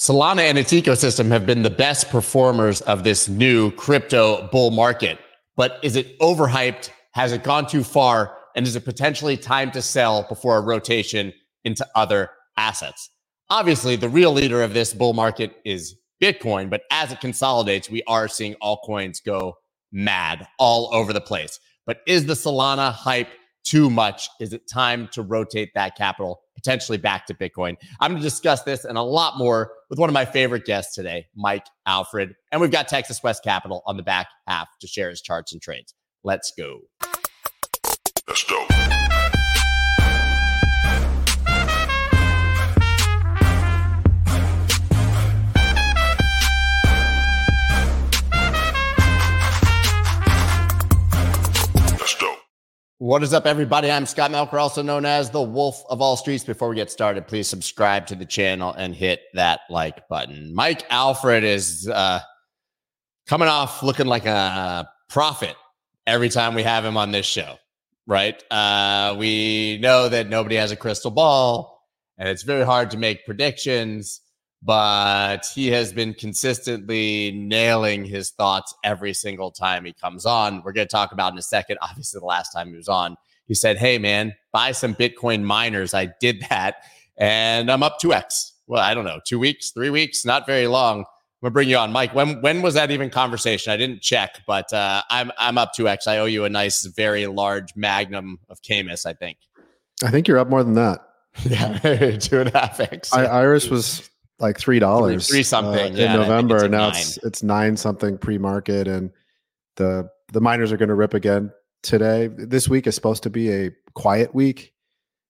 Solana and its ecosystem have been the best performers of this new crypto bull market. But is it overhyped? Has it gone too far? And is it potentially time to sell before a rotation into other assets? Obviously, the real leader of this bull market is Bitcoin, but as it consolidates, we are seeing altcoins go mad all over the place. But is the Solana hype too much? Is it time to rotate that capital potentially back to Bitcoin. I'm going to discuss this and a lot more with one of my favorite guests today, Mike Alfred. And we've got Texas West Capital on the back half to share his charts and trades. Let's go. What is up, everybody? I'm Scott Melker, also known as the Wolf of All Streets. Before we get started, please subscribe to the channel and hit that like button. Mike Alfred is uh, coming off looking like a prophet every time we have him on this show, right? Uh, we know that nobody has a crystal ball, and it's very hard to make predictions but he has been consistently nailing his thoughts every single time he comes on. We're going to talk about in a second. Obviously, the last time he was on, he said, Hey, man, buy some Bitcoin miners. I did that and I'm up 2x. Well, I don't know, two weeks, three weeks, not very long. I'm gonna bring you on, Mike. When when was that even conversation? I didn't check, but uh, I'm I'm up two x. I owe you a nice, very large magnum of Camus. I think. I think you're up more than that. Yeah, two and a half x. I, Iris was like three dollars, three, three something uh, yeah, in November. Now nine. it's it's nine something pre market, and the the miners are going to rip again today. This week is supposed to be a quiet week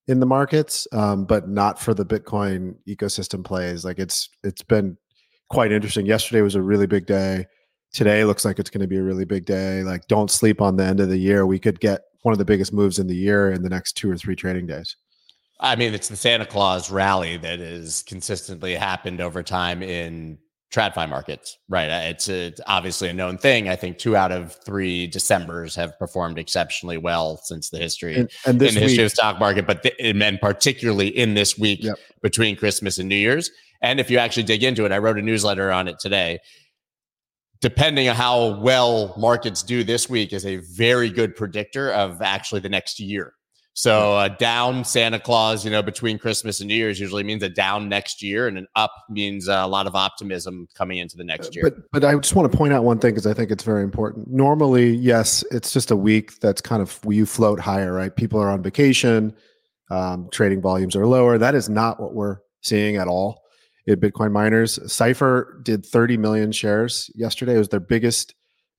in the markets, um, but not for the Bitcoin ecosystem plays. Like it's it's been quite interesting. Yesterday was a really big day. Today looks like it's going to be a really big day. Like don't sleep on the end of the year. We could get one of the biggest moves in the year in the next two or three trading days. I mean, it's the Santa Claus rally that has consistently happened over time in TradFi markets, right? Uh, it's, a, it's obviously a known thing. I think two out of three December's have performed exceptionally well since the history and, and in the history of stock market, but the, and particularly in this week yep. between Christmas and New Year's. And if you actually dig into it, I wrote a newsletter on it today. Depending on how well markets do this week, is a very good predictor of actually the next year so a down Santa Claus, you know, between Christmas and New Year's usually means a down next year, and an up means a lot of optimism coming into the next year. But but I just want to point out one thing because I think it's very important. Normally, yes, it's just a week that's kind of you float higher, right? People are on vacation, um, trading volumes are lower. That is not what we're seeing at all in Bitcoin miners. Cipher did 30 million shares yesterday. It was their biggest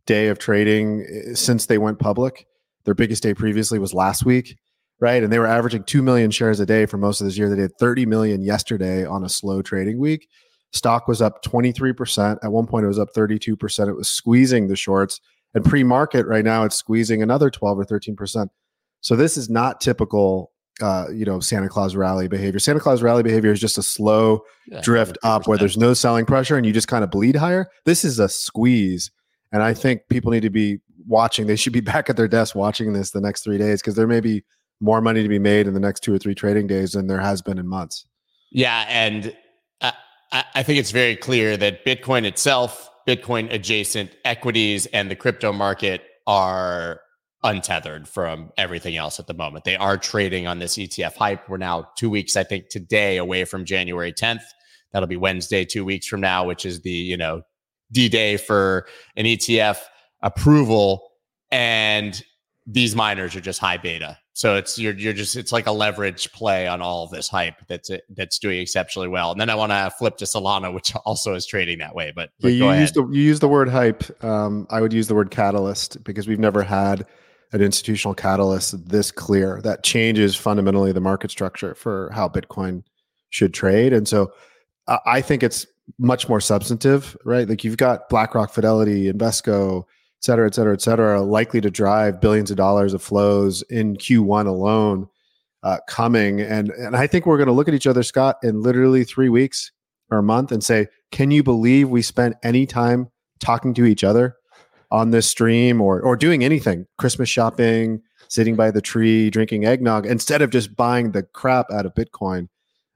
day of trading eh, since they went public. Their biggest day previously was last week right? And they were averaging 2 million shares a day for most of this year. They did 30 million yesterday on a slow trading week. Stock was up 23%. At one point, it was up 32%. It was squeezing the shorts. And pre market right now, it's squeezing another 12 or 13%. So this is not typical, uh, you know, Santa Claus rally behavior. Santa Claus rally behavior is just a slow yeah, drift 100%. up where there's no selling pressure and you just kind of bleed higher. This is a squeeze. And I think people need to be watching. They should be back at their desk watching this the next three days because there may be more money to be made in the next two or three trading days than there has been in months. Yeah, and I, I think it's very clear that Bitcoin itself, Bitcoin adjacent equities, and the crypto market are untethered from everything else at the moment. They are trading on this ETF hype. We're now two weeks, I think, today away from January 10th. That'll be Wednesday, two weeks from now, which is the you know D day for an ETF approval. And these miners are just high beta. So it's you're you're just it's like a leverage play on all of this hype that's it, that's doing exceptionally well. And then I want to flip to Solana, which also is trading that way. But, but yeah, you use the you use the word hype. Um, I would use the word catalyst because we've never had an institutional catalyst this clear that changes fundamentally the market structure for how Bitcoin should trade. And so I think it's much more substantive, right? Like you've got BlackRock, Fidelity, Invesco et cetera, et cetera, et cetera, likely to drive billions of dollars of flows in Q1 alone uh, coming. And, and I think we're going to look at each other, Scott, in literally three weeks or a month and say, can you believe we spent any time talking to each other on this stream or, or doing anything, Christmas shopping, sitting by the tree, drinking eggnog, instead of just buying the crap out of Bitcoin?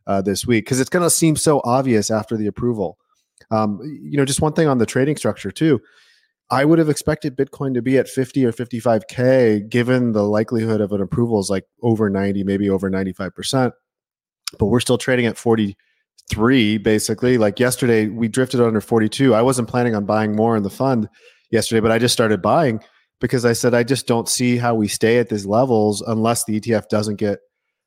uh, this week because it's going to seem so obvious after the approval. Um, you know, just one thing on the trading structure too. I would have expected Bitcoin to be at 50 or 55K given the likelihood of an approval is like over 90, maybe over 95%. But we're still trading at 43 basically. Like yesterday, we drifted under 42. I wasn't planning on buying more in the fund yesterday, but I just started buying because I said, I just don't see how we stay at these levels unless the ETF doesn't get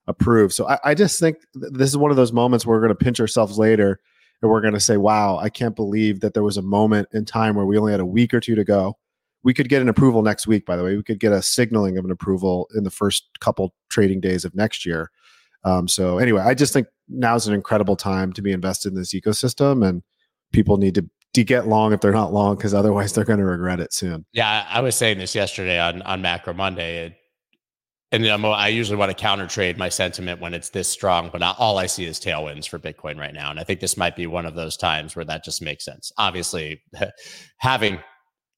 approved. So I, I just think this is one of those moments where we're going to pinch ourselves later and we're going to say, wow, I can't believe that there was a moment in time where we only had a week or two to go. We could get an approval next week, by the way. We could get a signaling of an approval in the first couple trading days of next year. Um, so, anyway, I just think now's an incredible time to be invested in this ecosystem, and people need to, to get long if they're not long, because otherwise they're going to regret it soon. Yeah, I was saying this yesterday on, on Macro Monday. It, and I'm, I usually want to counter trade my sentiment when it's this strong, but not, all I see is tailwinds for Bitcoin right now. And I think this might be one of those times where that just makes sense. Obviously, having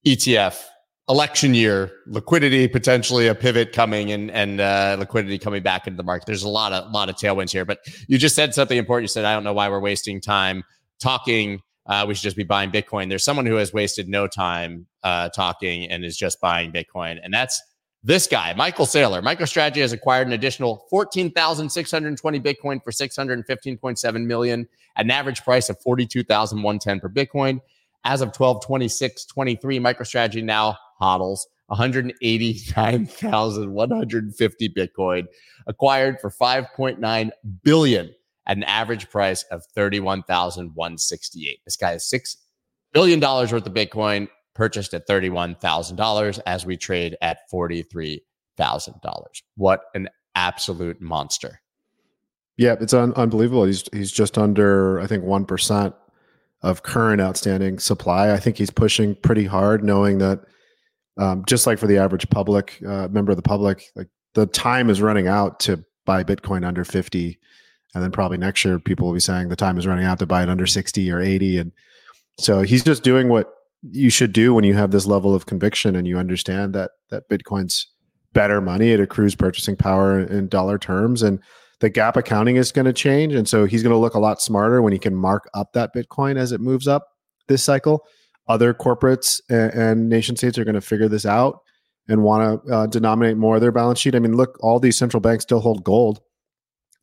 ETF election year liquidity potentially a pivot coming and and uh, liquidity coming back into the market. There's a lot of lot of tailwinds here. But you just said something important. You said I don't know why we're wasting time talking. Uh, we should just be buying Bitcoin. There's someone who has wasted no time uh, talking and is just buying Bitcoin, and that's this guy, Michael Saylor, MicroStrategy has acquired an additional 14,620 Bitcoin for 615.7 million at an average price of 42,110 per Bitcoin. As of 12 26 23, MicroStrategy now hodls 189,150 Bitcoin acquired for 5.9 billion at an average price of 31,168. This guy is $6 billion worth of Bitcoin purchased at $31,000 as we trade at $43,000. What an absolute monster. Yeah, it's un- unbelievable. He's he's just under I think 1% of current outstanding supply. I think he's pushing pretty hard knowing that um, just like for the average public uh, member of the public, like the time is running out to buy Bitcoin under 50 and then probably next year people will be saying the time is running out to buy it under 60 or 80 and so he's just doing what you should do when you have this level of conviction and you understand that that Bitcoin's better money. It accrues purchasing power in dollar terms, and the GAAP accounting is going to change. And so he's going to look a lot smarter when he can mark up that Bitcoin as it moves up this cycle. Other corporates and, and nation states are going to figure this out and want to uh, denominate more of their balance sheet. I mean, look, all these central banks still hold gold.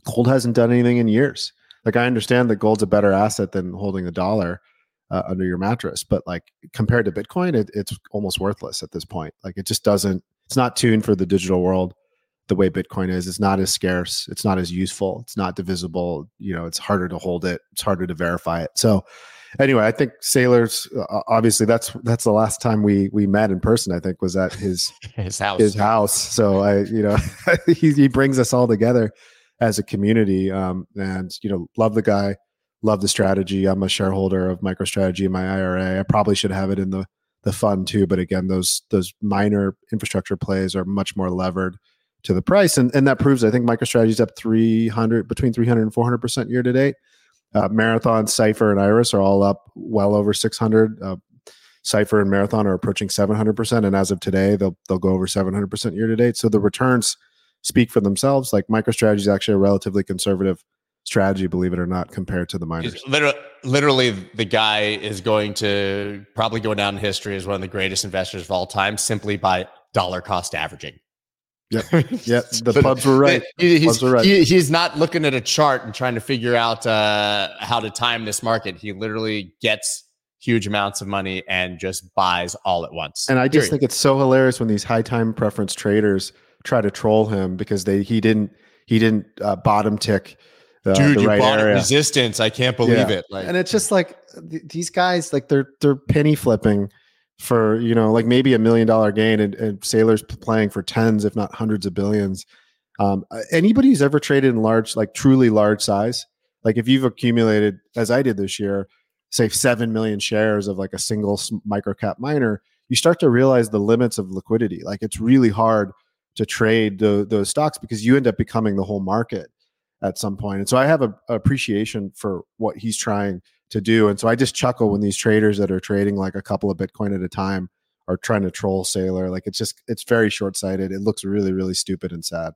Gold hasn't done anything in years. Like I understand that gold's a better asset than holding the dollar, uh, under your mattress. But like compared to Bitcoin, it, it's almost worthless at this point. Like it just doesn't. It's not tuned for the digital world the way Bitcoin is. It's not as scarce. It's not as useful. It's not divisible. You know, it's harder to hold it. It's harder to verify it. So anyway, I think Saylor's uh, obviously that's that's the last time we we met in person. I think was at his his house. His house. So I, you know, he he brings us all together as a community. Um, and you know, love the guy love the strategy. I'm a shareholder of MicroStrategy in my IRA. I probably should have it in the the fund too, but again, those those miner infrastructure plays are much more levered to the price, and and that proves I think MicroStrategy is up 300 between 300 and 400 percent year to date. Uh, Marathon, Cipher, and Iris are all up well over 600. Uh, Cipher and Marathon are approaching 700 percent, and as of today, they'll they'll go over 700 percent year to date. So the returns speak for themselves. Like MicroStrategy is actually a relatively conservative strategy, believe it or not, compared to the miners. Literally, literally, the guy is going to probably go down in history as one of the greatest investors of all time simply by dollar cost averaging. Yeah, yeah, the pubs were right. He, he's, were right. He, he's not looking at a chart and trying to figure out uh, how to time this market. He literally gets huge amounts of money and just buys all at once. And I just Period. think it's so hilarious when these high time preference traders try to troll him because they he didn't he didn't uh, bottom tick the, Dude, the you right bought area. resistance. I can't believe yeah. it. Like, and it's just like th- these guys, like they're they're penny flipping for you know like maybe a million dollar gain, and, and Saylor's playing for tens, if not hundreds of billions. Um, anybody who's ever traded in large, like truly large size, like if you've accumulated, as I did this year, say seven million shares of like a single micro cap miner, you start to realize the limits of liquidity. Like it's really hard to trade the, those stocks because you end up becoming the whole market at some point. And so I have a, a, appreciation for what he's trying to do. And so I just chuckle when these traders that are trading like a couple of Bitcoin at a time are trying to troll Saylor. Like it's just it's very short sighted. It looks really really stupid and sad.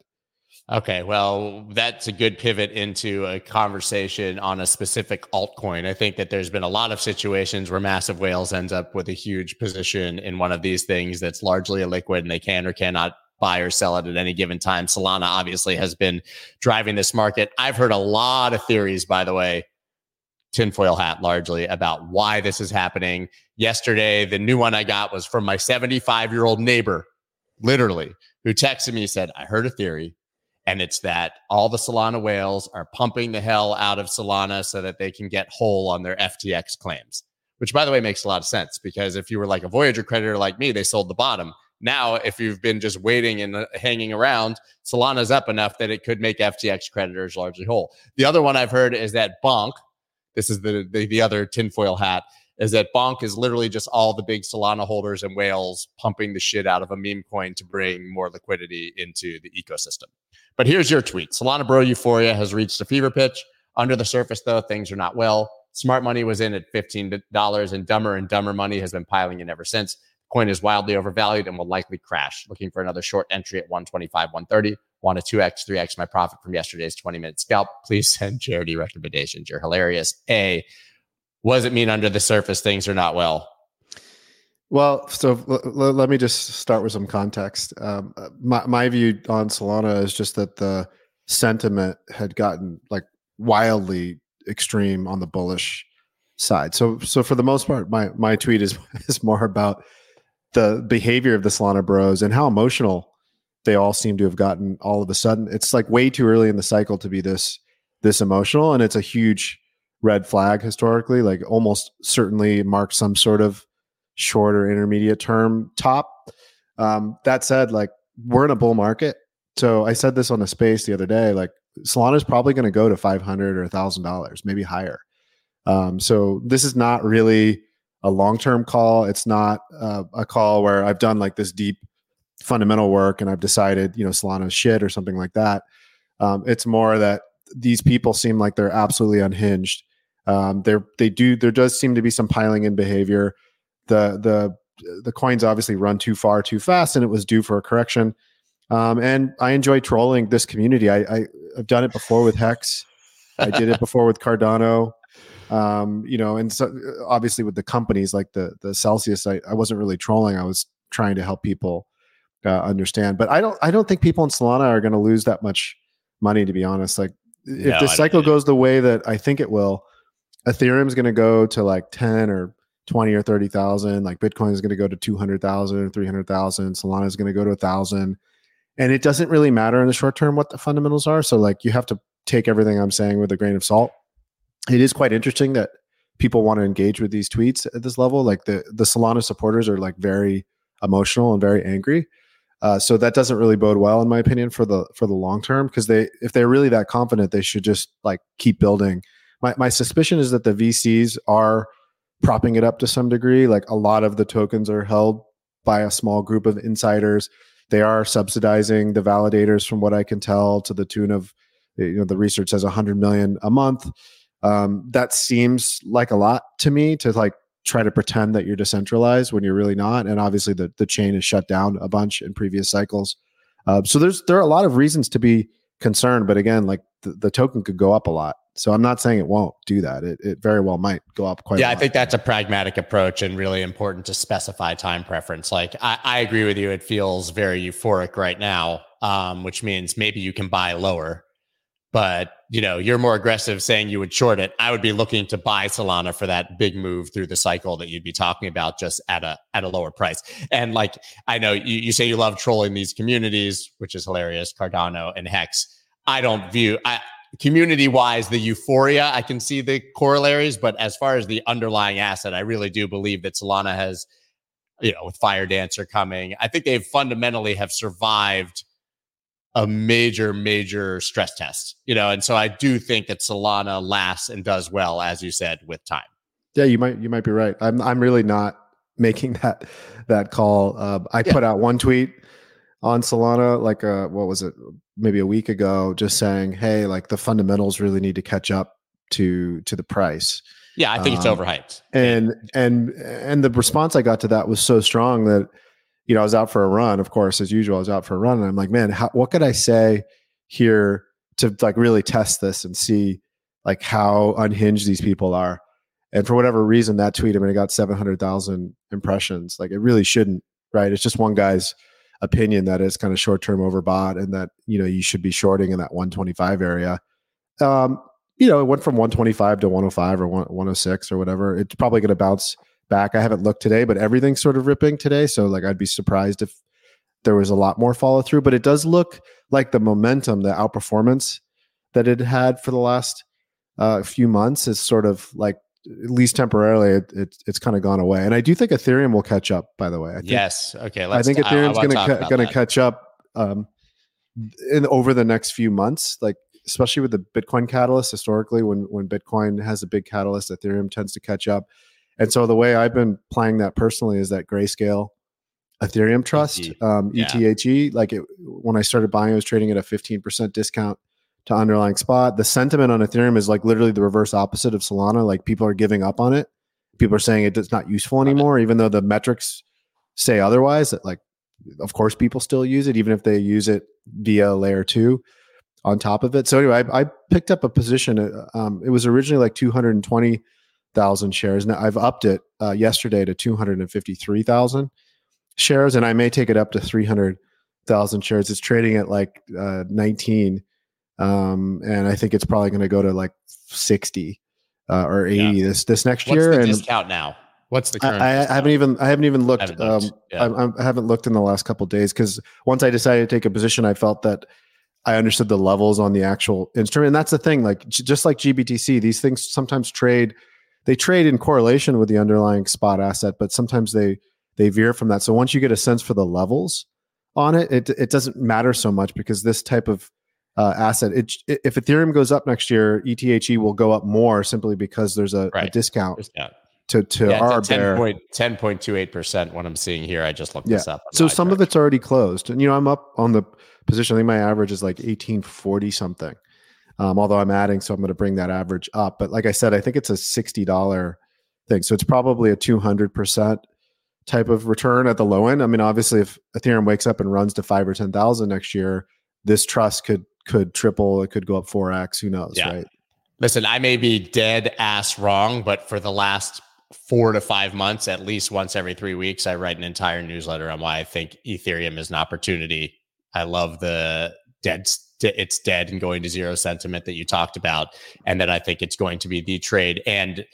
Okay, well, that's a good pivot into a conversation on a specific altcoin. I think that there's been a lot of situations where massive whales ends up with a huge position in one of these things that's largely illiquid and they can or cannot buy or sell it at any given time. Solana obviously has been driving this market. I've heard a lot of theories, by the way, tinfoil hat largely about why this is happening. Yesterday, the new one I got was from my 75 year old neighbor, literally, who texted me, said, I heard a theory and it's that all the Solana whales are pumping the hell out of Solana so that they can get whole on their FTX claims, which by the way makes a lot of sense because if you were like a Voyager creditor like me, they sold the bottom. Now, if you've been just waiting and uh, hanging around, Solana's up enough that it could make FTX creditors largely whole. The other one I've heard is that Bonk, this is the, the, the other tinfoil hat, is that Bonk is literally just all the big Solana holders and whales pumping the shit out of a meme coin to bring more liquidity into the ecosystem. But here's your tweet Solana Bro Euphoria has reached a fever pitch. Under the surface, though, things are not well. Smart money was in at $15, and dumber and dumber money has been piling in ever since. Coin is wildly overvalued and will likely crash. Looking for another short entry at 125, 130. Want a 2x, 3x my profit from yesterday's 20 minute scalp? Please send charity recommendations. You're hilarious. A, what does it mean under the surface things are not well? Well, so l- l- let me just start with some context. Um, uh, my, my view on Solana is just that the sentiment had gotten like wildly extreme on the bullish side. So, so for the most part, my my tweet is is more about the behavior of the Solana Bros and how emotional they all seem to have gotten all of a sudden. It's like way too early in the cycle to be this this emotional, and it's a huge red flag historically. Like almost certainly marks some sort of short or intermediate term top. Um, that said, like we're in a bull market. So I said this on the space the other day, like Solana is probably going to go to 500 or thousand dollars, maybe higher. Um, so this is not really a long-term call. It's not uh, a call where I've done like this deep fundamental work and I've decided, you know, Solana shit or something like that. Um, it's more that these people seem like they're absolutely unhinged. Um, they're, they do, there does seem to be some piling in behavior the the the coins obviously run too far too fast and it was due for a correction um, and i enjoy trolling this community I, I have done it before with hex i did it before with cardano um, you know and so obviously with the companies like the the celsius I, I wasn't really trolling i was trying to help people uh, understand but i don't i don't think people in solana are going to lose that much money to be honest like if no, the cycle goes the way that i think it will ethereum is going to go to like 10 or 20 or 30,000. Like Bitcoin is going to go to 200,000, or 300,000. Solana is going to go to a thousand. And it doesn't really matter in the short term what the fundamentals are. So, like, you have to take everything I'm saying with a grain of salt. It is quite interesting that people want to engage with these tweets at this level. Like, the, the Solana supporters are like very emotional and very angry. Uh, so that doesn't really bode well, in my opinion, for the for the long term. Because they, if they're really that confident, they should just like keep building. My my suspicion is that the VCs are propping it up to some degree. Like a lot of the tokens are held by a small group of insiders. They are subsidizing the validators, from what I can tell, to the tune of you know the research says 100 million a month. Um, that seems like a lot to me to like try to pretend that you're decentralized when you're really not. And obviously, the the chain is shut down a bunch in previous cycles. Uh, so there's there are a lot of reasons to be concerned. But again, like the, the token could go up a lot. So I'm not saying it won't do that. It, it very well might go up quite. Yeah, I think that's a pragmatic approach and really important to specify time preference. Like I, I agree with you. It feels very euphoric right now, um, which means maybe you can buy lower. But you know, you're more aggressive saying you would short it. I would be looking to buy Solana for that big move through the cycle that you'd be talking about, just at a at a lower price. And like I know you, you say you love trolling these communities, which is hilarious, Cardano and Hex. I don't view I community wise, the euphoria, I can see the corollaries, but as far as the underlying asset, I really do believe that Solana has, you know, with Firedancer coming, I think they've fundamentally have survived a major, major stress test, you know, and so I do think that Solana lasts and does well, as you said, with time. Yeah, you might you might be right. I'm I'm really not making that that call. Uh, I yeah. put out one tweet on Solana, like uh, what was it, maybe a week ago, just saying, "Hey, like the fundamentals really need to catch up to to the price." Yeah, I think um, it's overhyped. And and and the response I got to that was so strong that you know I was out for a run. Of course, as usual, I was out for a run, and I'm like, man, how, what could I say here to like really test this and see like how unhinged these people are. And for whatever reason, that tweet, I mean, it got 700,000 impressions. Like it really shouldn't, right? It's just one guy's opinion that is kind of short term overbought and that, you know, you should be shorting in that 125 area. Um, you know, it went from 125 to 105 or 106 or whatever. It's probably going to bounce back. I haven't looked today, but everything's sort of ripping today. So, like, I'd be surprised if there was a lot more follow through. But it does look like the momentum, the outperformance that it had for the last uh, few months is sort of like at least temporarily it, it it's kind of gone away and i do think ethereum will catch up by the way I think, yes okay i think ethereum's going to going to catch up um in over the next few months like especially with the bitcoin catalyst historically when when bitcoin has a big catalyst ethereum tends to catch up and so the way i've been playing that personally is that grayscale ethereum trust um yeah. ethe like it when i started buying i was trading at a 15% discount to underlying spot. The sentiment on Ethereum is like literally the reverse opposite of Solana. Like people are giving up on it. People are saying it's not useful anymore, even though the metrics say otherwise. That like, of course, people still use it, even if they use it via layer two on top of it. So anyway, I, I picked up a position. Uh, um, it was originally like two hundred and twenty thousand shares. Now I've upped it uh, yesterday to two hundred and fifty three thousand shares, and I may take it up to three hundred thousand shares. It's trading at like uh, nineteen um, and I think it's probably going to go to like sixty uh, or eighty yeah. this this next What's year. The and discount now? What's the current? I, I haven't even I haven't even looked. I haven't looked, um, yeah. I, I, haven't looked in the last couple days because once I decided to take a position, I felt that I understood the levels on the actual instrument. And that's the thing, like just like GBTC, these things sometimes trade. They trade in correlation with the underlying spot asset, but sometimes they they veer from that. So once you get a sense for the levels on it, it it doesn't matter so much because this type of uh, asset. It, if Ethereum goes up next year, ETHE will go up more simply because there's a, right. a discount. discount. To, to yeah, our 10 point, 10.28% what I'm seeing here. I just looked yeah. this up. So some of it's already closed. And, you know, I'm up on the position. I think my average is like 1840 something. Um, although I'm adding, so I'm going to bring that average up. But like I said, I think it's a $60 thing. So it's probably a 200% type of return at the low end. I mean, obviously, if Ethereum wakes up and runs to five or 10,000 next year, this trust could could triple, it could go up 4x, who knows, yeah. right? Listen, I may be dead ass wrong, but for the last four to five months, at least once every three weeks, I write an entire newsletter on why I think Ethereum is an opportunity. I love the dead it's dead and going to zero sentiment that you talked about and that I think it's going to be the trade and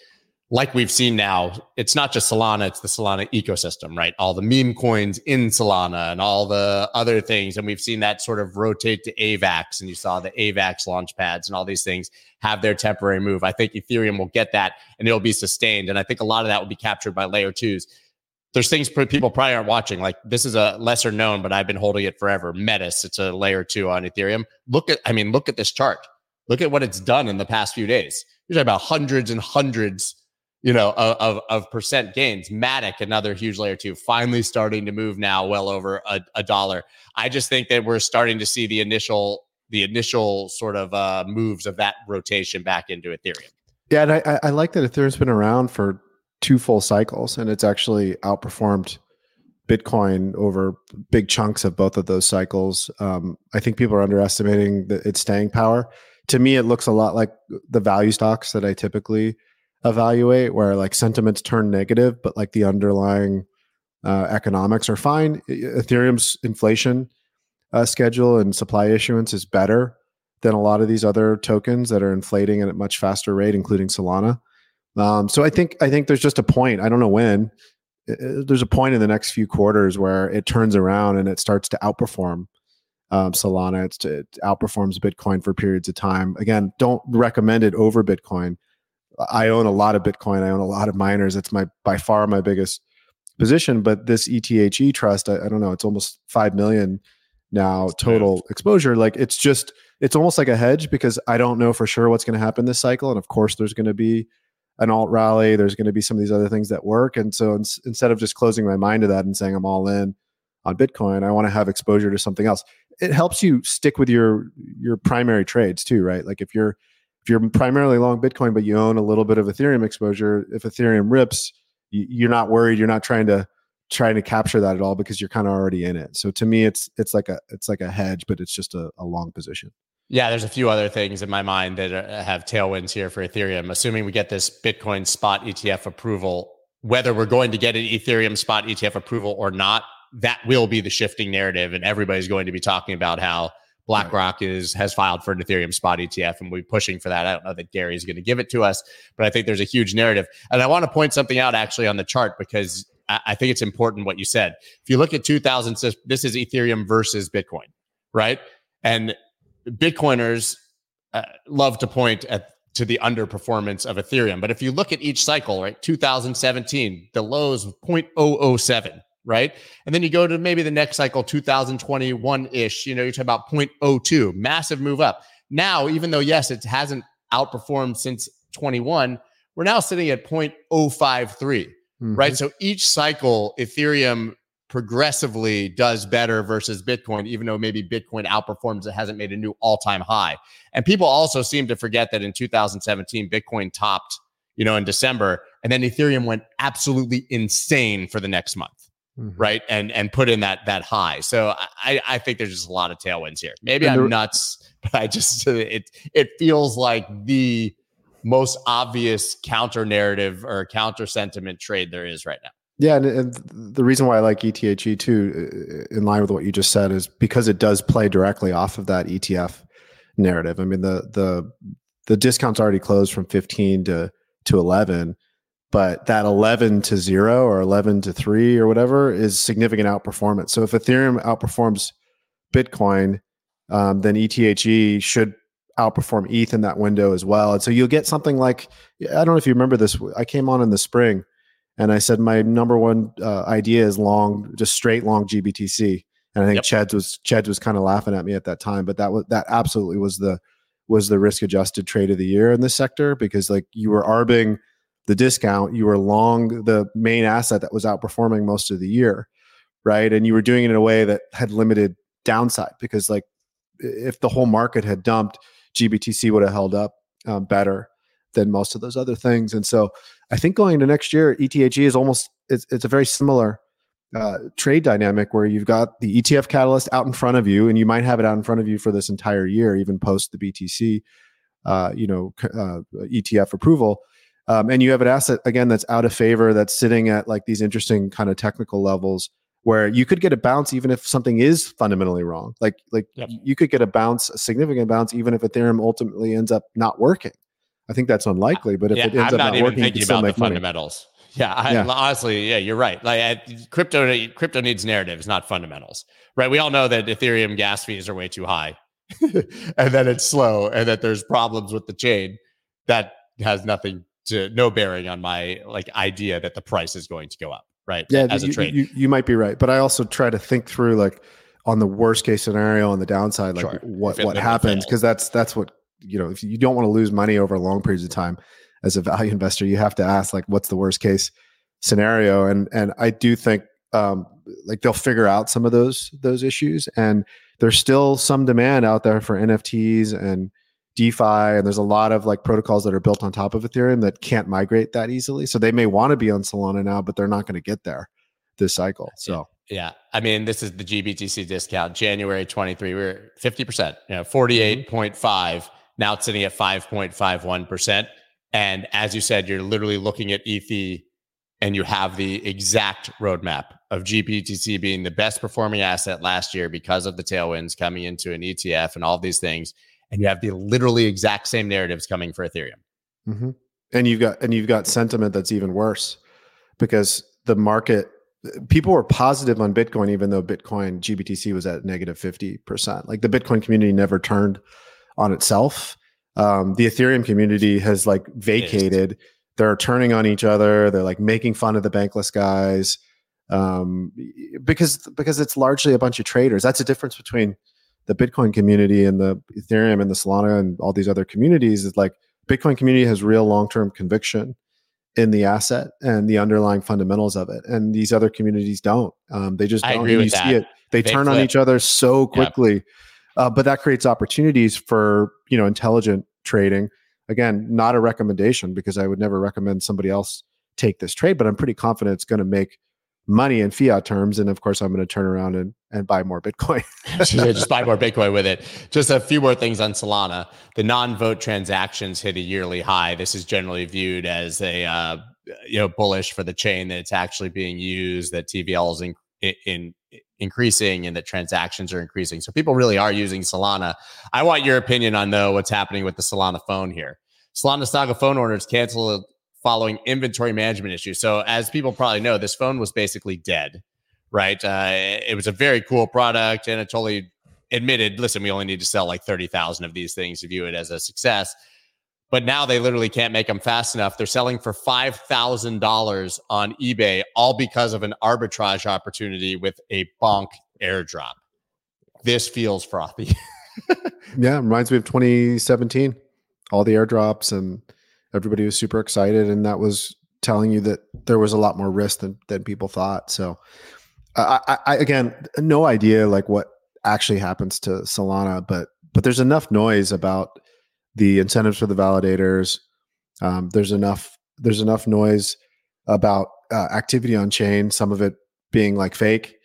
like we've seen now, it's not just Solana, it's the Solana ecosystem, right? All the meme coins in Solana and all the other things. And we've seen that sort of rotate to AVAX. And you saw the AVAX launch pads and all these things have their temporary move. I think Ethereum will get that and it'll be sustained. And I think a lot of that will be captured by layer twos. There's things people probably aren't watching. Like this is a lesser known, but I've been holding it forever. Metis, it's a layer two on Ethereum. Look at, I mean, look at this chart. Look at what it's done in the past few days. You're talking about hundreds and hundreds you know, of, of percent gains. Matic, another huge layer two, finally starting to move now well over a, a dollar. I just think that we're starting to see the initial the initial sort of uh, moves of that rotation back into Ethereum. Yeah, and I, I like that Ethereum's been around for two full cycles, and it's actually outperformed Bitcoin over big chunks of both of those cycles. Um, I think people are underestimating the, its staying power. To me, it looks a lot like the value stocks that I typically evaluate where like sentiments turn negative, but like the underlying uh, economics are fine. Ethereum's inflation uh, schedule and supply issuance is better than a lot of these other tokens that are inflating at a much faster rate, including Solana. Um, so I think I think there's just a point. I don't know when. There's a point in the next few quarters where it turns around and it starts to outperform um, Solana. It's to, it outperforms Bitcoin for periods of time. Again, don't recommend it over Bitcoin I own a lot of Bitcoin. I own a lot of miners. It's my by far my biggest position. But this ETHE trust, I, I don't know, it's almost five million now total exposure. Like it's just it's almost like a hedge because I don't know for sure what's going to happen this cycle. And of course, there's going to be an alt rally. There's going to be some of these other things that work. And so in, instead of just closing my mind to that and saying I'm all in on Bitcoin, I want to have exposure to something else. It helps you stick with your your primary trades too, right? Like if you're if you're primarily long Bitcoin, but you own a little bit of Ethereum exposure, if Ethereum rips, you're not worried. You're not trying to trying to capture that at all because you're kind of already in it. So to me, it's it's like a it's like a hedge, but it's just a, a long position. Yeah, there's a few other things in my mind that are, have tailwinds here for Ethereum. Assuming we get this Bitcoin spot ETF approval, whether we're going to get an Ethereum spot ETF approval or not, that will be the shifting narrative, and everybody's going to be talking about how BlackRock right. is has filed for an Ethereum spot ETF, and we're pushing for that. I don't know that Gary's going to give it to us, but I think there's a huge narrative. And I want to point something out actually on the chart because I, I think it's important what you said. If you look at 2000, this is Ethereum versus Bitcoin, right? And Bitcoiners uh, love to point at to the underperformance of Ethereum. But if you look at each cycle, right, 2017, the lows 0.007, right? And then you go to maybe the next cycle, 2021 ish, you know, you're talking about 0.02, massive move up. Now, even though, yes, it hasn't outperformed since 21, we're now sitting at 0.053, mm-hmm. right? So each cycle, Ethereum progressively does better versus Bitcoin, even though maybe Bitcoin outperforms, it hasn't made a new all time high. And people also seem to forget that in 2017, Bitcoin topped, you know, in December, and then Ethereum went absolutely insane for the next month mm-hmm. right? And and put in that that high. So I I think there's just a lot of tailwinds here. Maybe I'm nuts, but I just it it feels like the most obvious counter narrative or counter sentiment trade there is right now. Yeah, and, and, the reason why I like ETHE too, in line with what you just said, is because it does play directly off of that ETF narrative. I mean, the the the discount's already closed from 15 to to 11, but that 11 to 0 or 11 to 3 or whatever is significant outperformance. So if Ethereum outperforms Bitcoin, um, then ETHE should outperform ETH in that window as well. And so you'll get something like I don't know if you remember this. I came on in the spring and I said my number one uh, idea is long, just straight long GBTC. And I think yep. Was Ched was kind of laughing at me at that time, but that was that absolutely was the was the risk adjusted trade of the year in this sector because like you were arbing the discount, you were long the main asset that was outperforming most of the year, right? And you were doing it in a way that had limited downside because, like, if the whole market had dumped, GBTC would have held up um, better than most of those other things. And so, I think going into next year, ETHE is almost it's, it's a very similar uh, trade dynamic where you've got the ETF catalyst out in front of you, and you might have it out in front of you for this entire year, even post the BTC, uh, you know, uh, ETF approval. Um, and you have an asset again that's out of favor, that's sitting at like these interesting kind of technical levels where you could get a bounce even if something is fundamentally wrong. Like like yep. you could get a bounce, a significant bounce, even if Ethereum ultimately ends up not working. I think that's unlikely, but if yeah, it ends I'm up not, not working, thinking about the fundamentals. Yeah, I, yeah, honestly, yeah, you're right. Like I, crypto, crypto needs narratives, not fundamentals, right? We all know that Ethereum gas fees are way too high, and that it's slow, and that there's problems with the chain. That has nothing to no bearing on my like idea that the price is going to go up, right? Yeah, as a trade, you, you, might be right, but I also try to think through like on the worst case scenario on the downside, like sure. what what happens because that's that's what you know. If you don't want to lose money over long periods of time as a value investor, you have to ask like what's the worst case scenario, and and I do think um, like they'll figure out some of those those issues, and there's still some demand out there for NFTs and DeFi, and there's a lot of like protocols that are built on top of Ethereum that can't migrate that easily. So they may want to be on Solana now, but they're not going to get there this cycle. So yeah, I mean, this is the GBTC discount. January 23, we are 50%, you know, 48.5. Now it's sitting at 5.51%. And as you said, you're literally looking at ETH and you have the exact roadmap of GBTC being the best performing asset last year because of the tailwinds coming into an ETF and all these things and you have the literally exact same narratives coming for Ethereum. Mm-hmm. And you've got and you've got sentiment that's even worse because the market people were positive on Bitcoin even though Bitcoin GBTC was at negative negative fifty percent. Like the Bitcoin community never turned on itself. Um, the Ethereum community has like vacated. They're turning on each other. They're like making fun of the bankless guys um, because because it's largely a bunch of traders. That's the difference between the Bitcoin community and the Ethereum and the Solana and all these other communities is like Bitcoin community has real long term conviction in the asset and the underlying fundamentals of it, and these other communities don't. Um, they just don't. Agree you with see that. it. They, they turn flip. on each other so quickly, yep. Uh, but that creates opportunities for you know intelligent trading. Again, not a recommendation because I would never recommend somebody else take this trade, but I'm pretty confident it's going to make money in fiat terms. And of course, I'm going to turn around and, and buy more Bitcoin. just buy more Bitcoin with it. Just a few more things on Solana. The non-vote transactions hit a yearly high. This is generally viewed as a uh, you know bullish for the chain that it's actually being used. That TVL is in, in increasing and that transactions are increasing. So people really are using Solana. I want your opinion on though what's happening with the Solana phone here. Solana Saga phone orders canceled following inventory management issues. So as people probably know, this phone was basically dead, right? Uh, it was a very cool product, and it totally admitted, listen, we only need to sell like thirty thousand of these things to view it as a success. But now they literally can't make them fast enough. They're selling for five thousand dollars on eBay, all because of an arbitrage opportunity with a bonk airdrop. This feels frothy. yeah, reminds me of 2017. All the airdrops and everybody was super excited, and that was telling you that there was a lot more risk than than people thought. So, I, I again, no idea like what actually happens to Solana, but but there's enough noise about the incentives for the validators. Um, there's enough there's enough noise about uh, activity on chain. Some of it being like fake,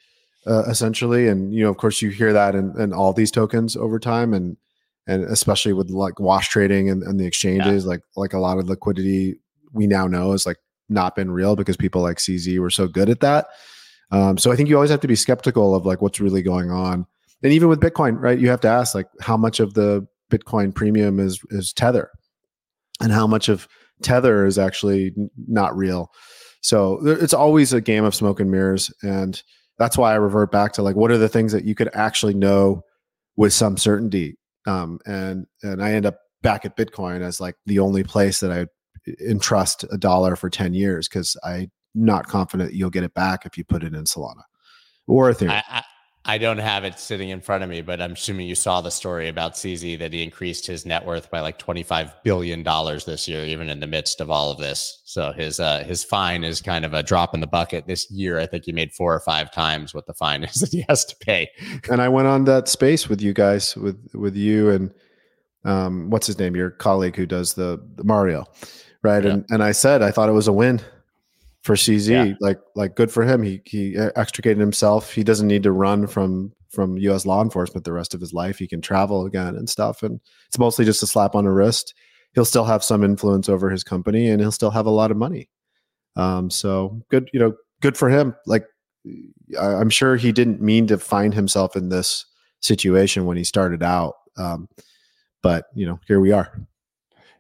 uh, essentially, and you know, of course, you hear that in, in all these tokens over time, and and especially with like wash trading and, and the exchanges, yeah. like like a lot of liquidity we now know is like not been real because people like CZ were so good at that. Um, so I think you always have to be skeptical of like what's really going on. And even with Bitcoin, right? You have to ask like how much of the Bitcoin premium is is Tether, and how much of Tether is actually not real. So it's always a game of smoke and mirrors, and that's why I revert back to like what are the things that you could actually know with some certainty um, and and I end up back at Bitcoin as like the only place that I entrust a dollar for ten years because I'm not confident you'll get it back if you put it in Solana or Ethereum. I, I, I don't have it sitting in front of me, but I'm assuming you saw the story about CZ that he increased his net worth by like 25 billion dollars this year, even in the midst of all of this. So his uh, his fine is kind of a drop in the bucket this year. I think he made four or five times what the fine is that he has to pay. And I went on that space with you guys, with with you and um, what's his name, your colleague who does the, the Mario, right? Yeah. And and I said I thought it was a win for CZ. Yeah. Like like good for him. He he extricated himself. He doesn't need to run from from U.S. law enforcement the rest of his life. He can travel again and stuff. And it's mostly just a slap on the wrist. He'll still have some influence over his company, and he'll still have a lot of money. Um, so good, you know, good for him. Like I, am sure he didn't mean to find himself in this situation when he started out. Um, but you know, here we are.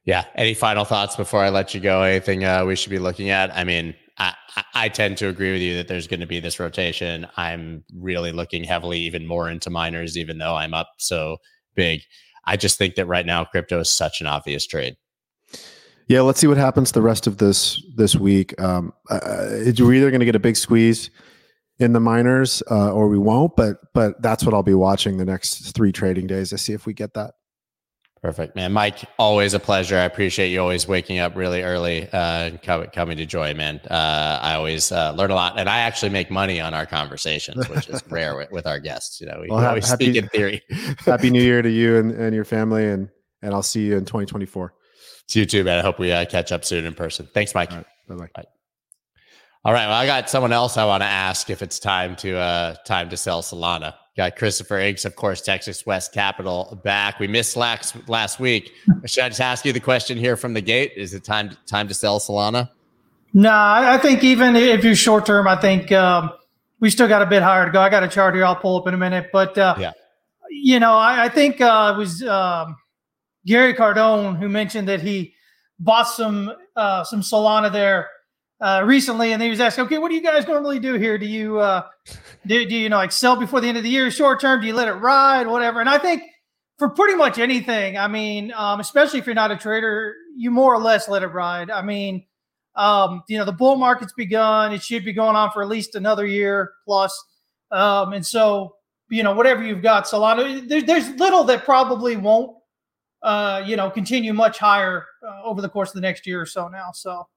Yeah. Any final thoughts before I let you go? Anything uh, we should be looking at? I mean, I, I tend to agree with you that there's going to be this rotation. I'm really looking heavily even more into miners, even though I'm up so big. I just think that right now crypto is such an obvious trade. Yeah, let's see what happens the rest of this this week. Um, uh, we're either going to get a big squeeze in the miners uh, or we won't, but but that's what I'll be watching the next three trading days to see if we get that. Perfect, man. Mike, always a pleasure. I appreciate you always waking up really early uh, and coming, coming to join, man. Uh, I always uh, learn a lot, and I actually make money on our conversations, which is rare with, with, our guests. You know, we well, always happy, speak in theory. happy New Year to you and, and your family, and and I'll see you in 2024. To you too, man. I hope we uh, catch up soon in person. Thanks, Mike. Right, bye-bye. Bye. All right. Well, I got someone else I want to ask if it's time to uh time to sell Solana. Got Christopher Inks, of course, Texas West Capital back. We missed last last week. Should I just ask you the question here from the gate? Is it time time to sell Solana? No, nah, I think even if you're short term, I think um, we still got a bit higher to go. I got a chart here. I'll pull up in a minute, but uh, yeah, you know, I, I think uh, it was um, Gary Cardone who mentioned that he bought some uh, some Solana there uh, recently, and he was asking, okay, what do you guys normally do here? Do you uh, do, do you know like sell before the end of the year, short term? Do you let it ride, whatever? And I think for pretty much anything, I mean, um, especially if you're not a trader, you more or less let it ride. I mean, um, you know, the bull market's begun; it should be going on for at least another year plus, um, and so you know, whatever you've got, Solana, there, there's little that probably won't, uh, you know, continue much higher uh, over the course of the next year or so now. So,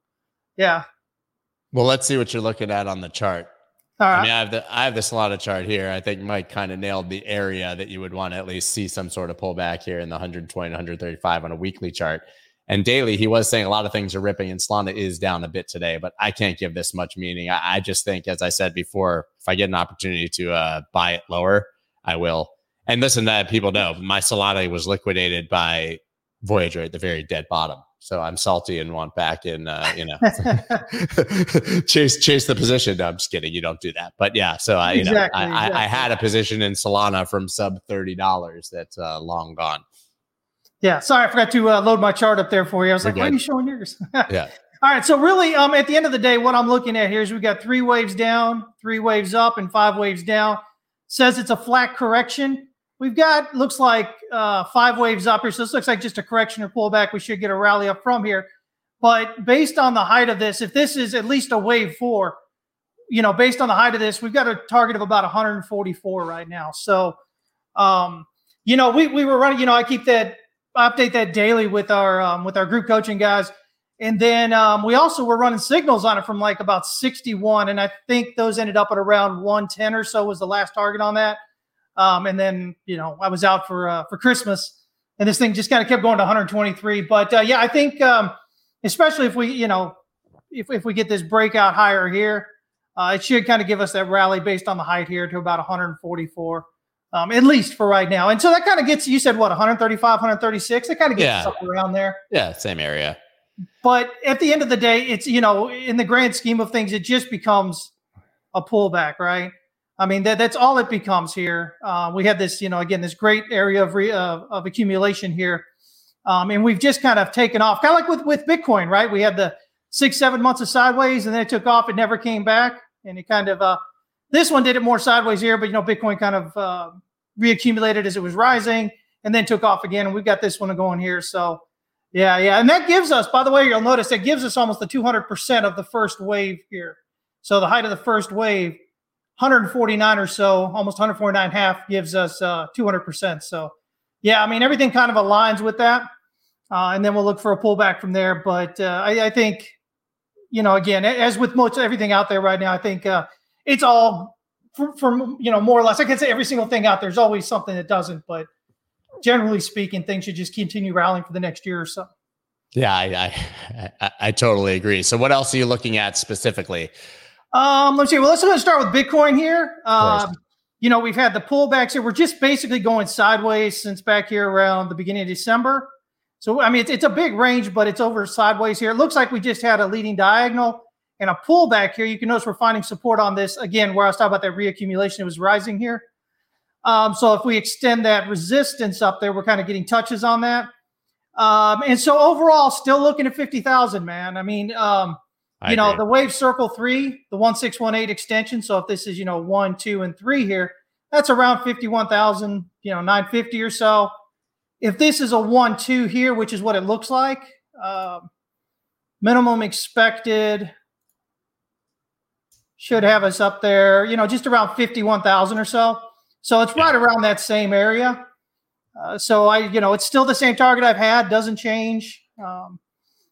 yeah, well, let's see what you're looking at on the chart. All right. I mean, I have the I have the Solana chart here. I think Mike kind of nailed the area that you would want to at least see some sort of pullback here in the 120 135 on a weekly chart. And daily, he was saying a lot of things are ripping, and Solana is down a bit today, but I can't give this much meaning. I, I just think, as I said before, if I get an opportunity to uh, buy it lower, I will. And listen, that people know my Solana was liquidated by Voyager at the very dead bottom. So I'm salty and want back in, uh, you know, chase chase the position. No, I'm just kidding. You don't do that. But yeah, so I, you exactly, know, I, exactly. I, I, had a position in Solana from sub thirty dollars that's uh, long gone. Yeah, sorry, I forgot to uh, load my chart up there for you. I was You're like, good. why are you showing yours? yeah. All right. So really, um, at the end of the day, what I'm looking at here is we've got three waves down, three waves up, and five waves down. Says it's a flat correction. We've got looks like uh, five waves up here, so this looks like just a correction or pullback. We should get a rally up from here. But based on the height of this, if this is at least a wave four, you know, based on the height of this, we've got a target of about 144 right now. So, um, you know, we we were running. You know, I keep that update that daily with our um, with our group coaching guys, and then um, we also were running signals on it from like about 61, and I think those ended up at around 110 or so was the last target on that. Um, and then you know I was out for uh, for Christmas, and this thing just kind of kept going to 123. But uh, yeah, I think um, especially if we you know if if we get this breakout higher here, uh, it should kind of give us that rally based on the height here to about 144. Um, at least for right now. And so that kind of gets you said what 135, 136. That kind of gets yeah. up around there. Yeah, same area. But at the end of the day, it's you know, in the grand scheme of things, it just becomes a pullback, right? I mean, that, that's all it becomes here. Uh, we have this, you know, again, this great area of re, of accumulation here, um, and we've just kind of taken off, kind of like with with Bitcoin, right? We had the six, seven months of sideways, and then it took off. It never came back, and it kind of uh, this one did it more sideways here, but you know, Bitcoin kind of uh, reaccumulated as it was rising, and then took off again. And we've got this one going here, so. Yeah, yeah, and that gives us, by the way, you'll notice that gives us almost the 200% of the first wave here. So the height of the first wave 149 or so, almost 149 half gives us uh, 200%. So, yeah, I mean, everything kind of aligns with that. Uh, and then we'll look for a pullback from there. But uh, I, I, think, you know, again, as with most everything out there right now, I think uh, it's all from, for, you know, more or less. I can say every single thing out there's always something that doesn't. But generally speaking, things should just continue rallying for the next year or so. Yeah, I, I, I totally agree. So, what else are you looking at specifically? Um, let's see. Well, let's go ahead and start with Bitcoin here. Um, you know, we've had the pullbacks here. We're just basically going sideways since back here around the beginning of December. So, I mean, it's, it's a big range, but it's over sideways here. It looks like we just had a leading diagonal and a pullback here. You can notice we're finding support on this again, where I was talking about that reaccumulation. It was rising here. Um, so if we extend that resistance up there, we're kind of getting touches on that. Um, and so overall, still looking at 50,000, man. I mean, um, I you know, agree. the wave circle three, the 1618 extension. So if this is, you know, one, two, and three here, that's around 51,000, you know, 950 or so. If this is a one, two here, which is what it looks like, uh, minimum expected should have us up there, you know, just around 51,000 or so. So it's right around that same area. Uh, so I, you know, it's still the same target I've had, doesn't change. Um,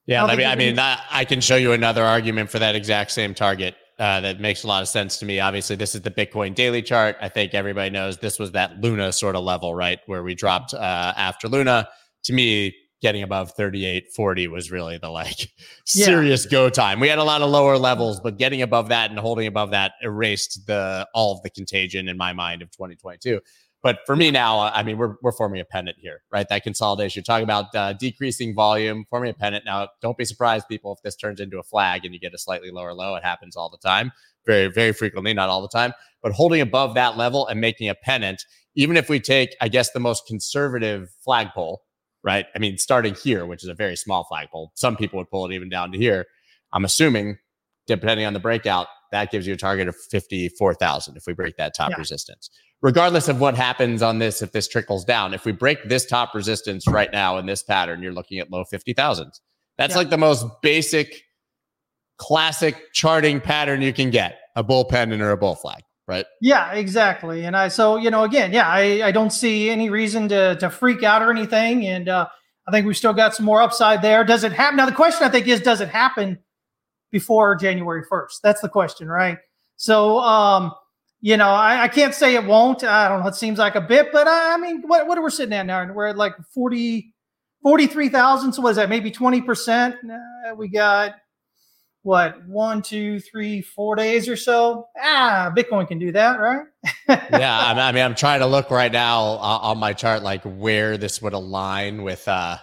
yeah, I mean, I mean, I can show you another argument for that exact same target. Uh, that makes a lot of sense to me. Obviously, this is the Bitcoin daily chart. I think everybody knows this was that Luna sort of level, right, where we dropped uh, after Luna. To me, getting above 38 40 was really the like serious yeah. go time we had a lot of lower levels but getting above that and holding above that erased the all of the contagion in my mind of 2022 but for me now, I mean, we're, we're forming a pennant here, right? That consolidation. You're talking about uh, decreasing volume, forming a pennant. Now, don't be surprised, people, if this turns into a flag and you get a slightly lower low. It happens all the time, very, very frequently, not all the time. But holding above that level and making a pennant, even if we take, I guess, the most conservative flagpole, right? I mean, starting here, which is a very small flagpole, some people would pull it even down to here. I'm assuming, depending on the breakout, that gives you a target of 54,000 if we break that top yeah. resistance regardless of what happens on this, if this trickles down, if we break this top resistance right now in this pattern, you're looking at low 50,000s. That's yeah. like the most basic, classic charting pattern you can get a bull pennant or a bull flag, right? Yeah, exactly. And I, so, you know, again, yeah, I, I don't see any reason to, to freak out or anything. And uh, I think we've still got some more upside there. Does it happen? Now, the question I think is, does it happen before January 1st? That's the question, right? So, um, you know, I, I, can't say it won't. I don't know. It seems like a bit, but I, I mean, what, what are we sitting at now? We're at like 40, 43,000. So what is that? Maybe 20%. Uh, we got what one, two, three, four days or so. Ah, Bitcoin can do that, right? yeah, I mean, I'm trying to look right now on my chart, like where this would align with uh,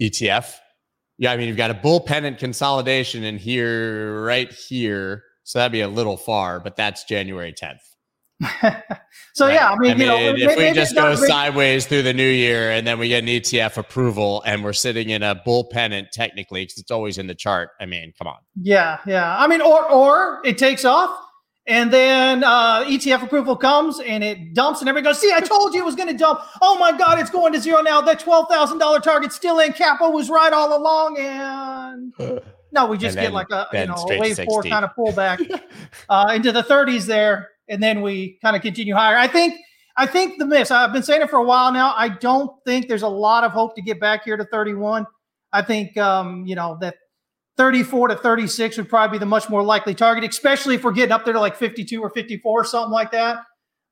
ETF. Yeah, I mean, you've got a bull pennant consolidation in here, right here. So that'd be a little far, but that's January 10th. so right. yeah, I mean, I mean, you know, if maybe, we just go sideways through the new year and then we get an ETF approval and we're sitting in a bull pennant technically because it's always in the chart. I mean, come on. Yeah, yeah. I mean, or or it takes off and then uh, ETF approval comes and it dumps and everybody goes, "See, I told you it was going to dump. Oh my God, it's going to zero now. That twelve thousand dollar target still in. Capo was right all along." And no, we just get like a you know a wave four kind of pullback uh, into the 30s there and then we kind of continue higher. I think I think the miss. I've been saying it for a while now. I don't think there's a lot of hope to get back here to 31. I think um, you know that 34 to 36 would probably be the much more likely target, especially if we're getting up there to like 52 or 54 or something like that.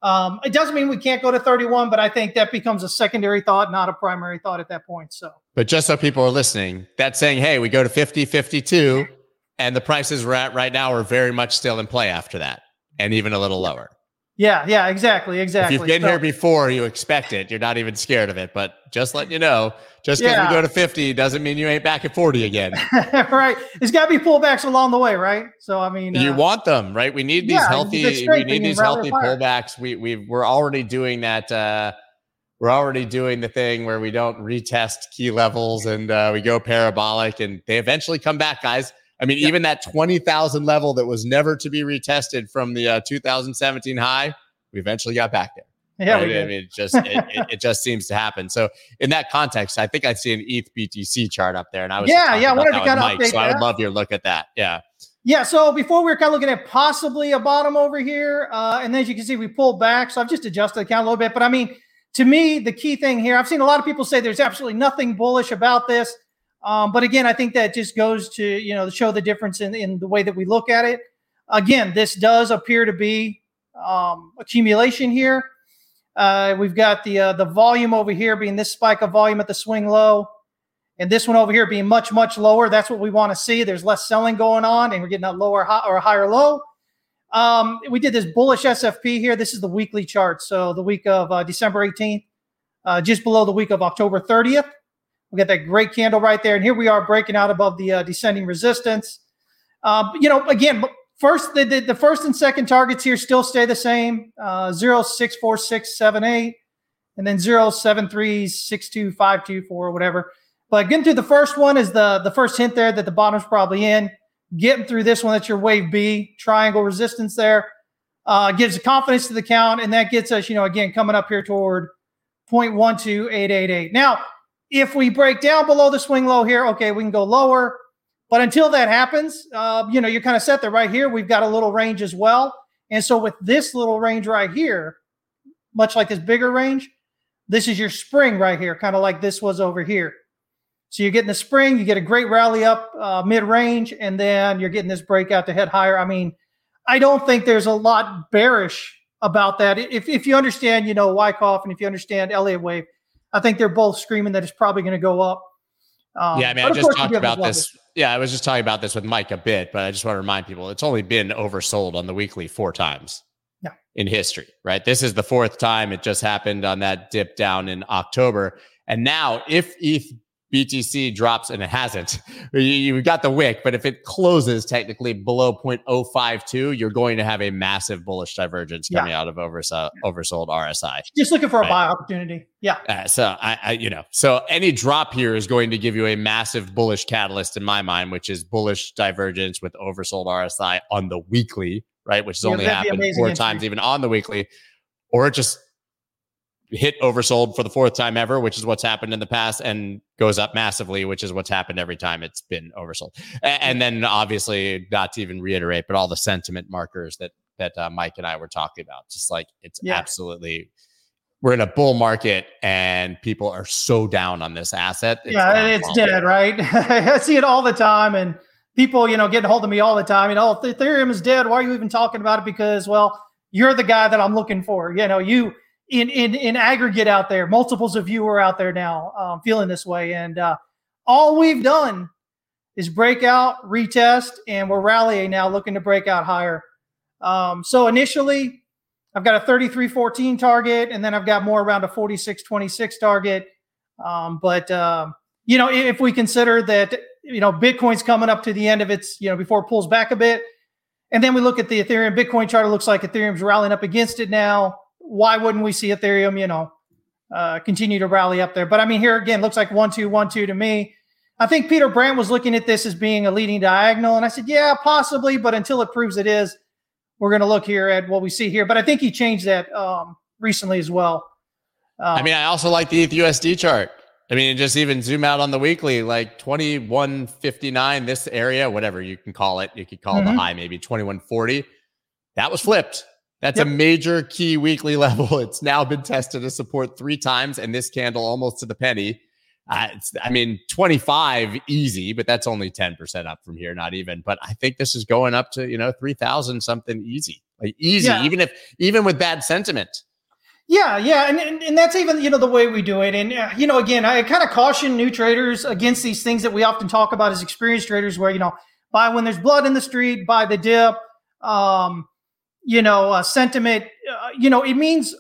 Um, it doesn't mean we can't go to 31, but I think that becomes a secondary thought, not a primary thought at that point. So, but just so people are listening, that's saying, hey, we go to 50, 52, and the prices we're at right now are very much still in play after that and even a little lower. Yeah, yeah, exactly, exactly. If you've been so, here before, you expect it. You're not even scared of it. But just letting you know, just because yeah. we go to 50 doesn't mean you ain't back at 40 again. right. There's got to be pullbacks along the way, right? So I mean, you uh, want them, right? We need these yeah, healthy. We need these healthy pullbacks. We we we're already doing that. Uh, we're already doing the thing where we don't retest key levels and uh, we go parabolic, and they eventually come back, guys. I mean, yeah. even that 20,000 level that was never to be retested from the uh, 2017 high, we eventually got back there. Yeah, right? I mean, it just it, it, it, just seems to happen. So in that context, I think I see an ETH BTC chart up there, and I was yeah, yeah, I wanted to kind of update So. I would love your look at that. Yeah, yeah. So before we were kind of looking at possibly a bottom over here, uh, and then as you can see, we pulled back. So I've just adjusted the count a little bit, but I mean, to me, the key thing here, I've seen a lot of people say there's absolutely nothing bullish about this. Um, but again, I think that just goes to you know show the difference in, in the way that we look at it. Again, this does appear to be um, accumulation here. Uh, we've got the uh, the volume over here being this spike of volume at the swing low, and this one over here being much much lower. That's what we want to see. There's less selling going on, and we're getting a lower high or a higher low. Um, we did this bullish SFP here. This is the weekly chart. So the week of uh, December 18th, uh, just below the week of October 30th. We got that great candle right there. And here we are breaking out above the uh, descending resistance. Uh, you know, again, first the, the, the, first and second targets here still stay the same uh, 064678 and then 07362524 or whatever. But getting through the first one is the, the first hint there that the bottom's probably in. Getting through this one, that's your wave B triangle resistance there. Uh, gives confidence to the count, and that gets us, you know, again, coming up here toward 0.12888. Now, if we break down below the swing low here, okay, we can go lower. But until that happens, uh, you know, you're kind of set there right here. We've got a little range as well. And so with this little range right here, much like this bigger range, this is your spring right here, kind of like this was over here. So you're getting the spring, you get a great rally up uh, mid range, and then you're getting this breakout to head higher. I mean, I don't think there's a lot bearish about that. If, if you understand, you know, Wyckoff and if you understand Elliott Wave, I think they're both screaming that it's probably going to go up. Um, yeah, I mean, I just talked about this. Yeah, I was just talking about this with Mike a bit, but I just want to remind people it's only been oversold on the weekly four times yeah. in history, right? This is the fourth time it just happened on that dip down in October. And now, if ETH BTC drops and it hasn't. You, you got the wick, but if it closes technically below 0.052, you're going to have a massive bullish divergence coming yeah. out of oversold, oversold RSI. Just looking for a buy opportunity. Yeah. Uh, so I, I, you know, so any drop here is going to give you a massive bullish catalyst in my mind, which is bullish divergence with oversold RSI on the weekly, right? Which has yeah, only happened four entry. times even on the weekly, or it just hit oversold for the fourth time ever, which is what's happened in the past, and goes up massively, which is what's happened every time it's been oversold. And, then obviously, not to even reiterate, but all the sentiment markers that that uh, Mike and I were talking about, just like it's yeah. absolutely. We're in a bull market and people are so down on this asset. It's yeah, it's dead, right? I see it all the time, and people, you know, getting hold of me all the time. You know, Ethereum is dead. Why are you even talking about it? Because, well, you're the guy that I'm looking for. You know, you in in in aggregate out there, multiples of you are out there now um, feeling this way, and uh, all we've done is break out, retest, and we're rallying now, looking to break out higher. Um, so initially, I've got a 33.14 target, and then I've got more around a 46.26 target. Um, but uh, you know, if we consider that you know Bitcoin's coming up to the end of its you know before it pulls back a bit, and then we look at the Ethereum Bitcoin chart, it looks like Ethereum's rallying up against it now. Why wouldn't we see Ethereum, you know, uh, continue to rally up there? But I mean, here again, looks like one two one two to me. I think Peter Brandt was looking at this as being a leading diagonal, and I said, yeah, possibly, but until it proves it is, we're going to look here at what we see here. But I think he changed that um, recently as well. Um, I mean, I also like the ETHUSD chart. I mean, just even zoom out on the weekly, like 2159, this area, whatever you can call it. You could call mm-hmm. the high maybe 2140. That was flipped. That's yep. a major key weekly level. It's now been tested to support three times, and this candle almost to the penny. Uh, I mean, 25 easy, but that's only 10% up from here, not even. But I think this is going up to, you know, 3,000 something easy, like easy, yeah. even if, even with bad sentiment. Yeah, yeah, and, and, and that's even you know the way we do it, and uh, you know again, I kind of caution new traders against these things that we often talk about as experienced traders, where you know buy when there's blood in the street, buy the dip, um, you know, uh, sentiment. Uh, you know, it means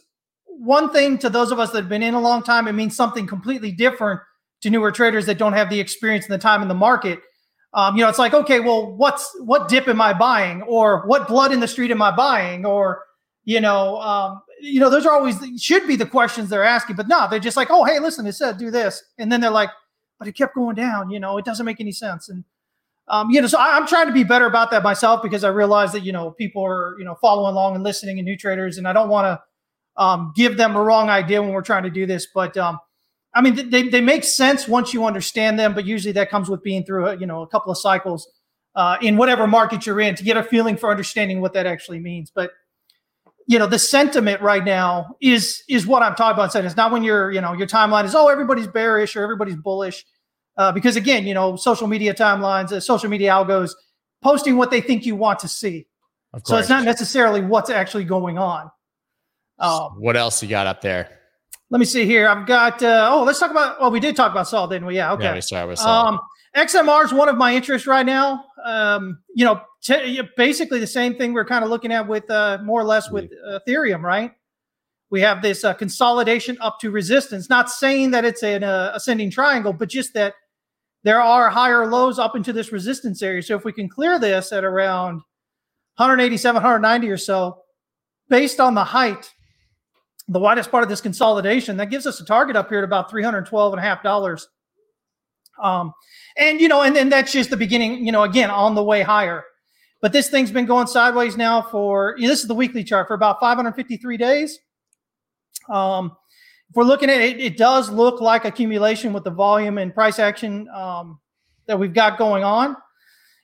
one thing to those of us that have been in a long time. It means something completely different to newer traders that don't have the experience and the time in the market. Um, you know, it's like, okay, well, what's what dip am I buying, or what blood in the street am I buying, or you know, um, you know, those are always should be the questions they're asking, but no, they're just like, oh, hey, listen, it said do this, and then they're like, but it kept going down. You know, it doesn't make any sense, and um, you know, so I, am trying to be better about that myself because I realize that you know people are you know following along and listening and new traders, and I don't want to um, give them a wrong idea when we're trying to do this, but um, I mean, they they make sense once you understand them, but usually that comes with being through a, you know a couple of cycles uh, in whatever market you're in to get a feeling for understanding what that actually means, but you know the sentiment right now is is what I'm talking about. It's not when your you know your timeline is oh everybody's bearish or everybody's bullish, uh, because again you know social media timelines, uh, social media algos posting what they think you want to see. So it's not necessarily what's actually going on. Um, what else you got up there? Let me see here. I've got. Uh, oh, let's talk about. Well, we did talk about Sol, didn't we? Yeah. Okay. Yeah, we started with Sol. Um, XMR is one of my interests right now. Um, you know, t- basically the same thing we're kind of looking at with uh, more or less with Ethereum, right? We have this uh, consolidation up to resistance. Not saying that it's an uh, ascending triangle, but just that there are higher lows up into this resistance area. So if we can clear this at around 187, 190 or so, based on the height, the widest part of this consolidation, that gives us a target up here at about 312 and a half dollars. Um, and you know, and then that's just the beginning, you know, again, on the way higher. But this thing's been going sideways now for you know, this is the weekly chart for about 553 days. Um, if we're looking at it, it does look like accumulation with the volume and price action um, that we've got going on.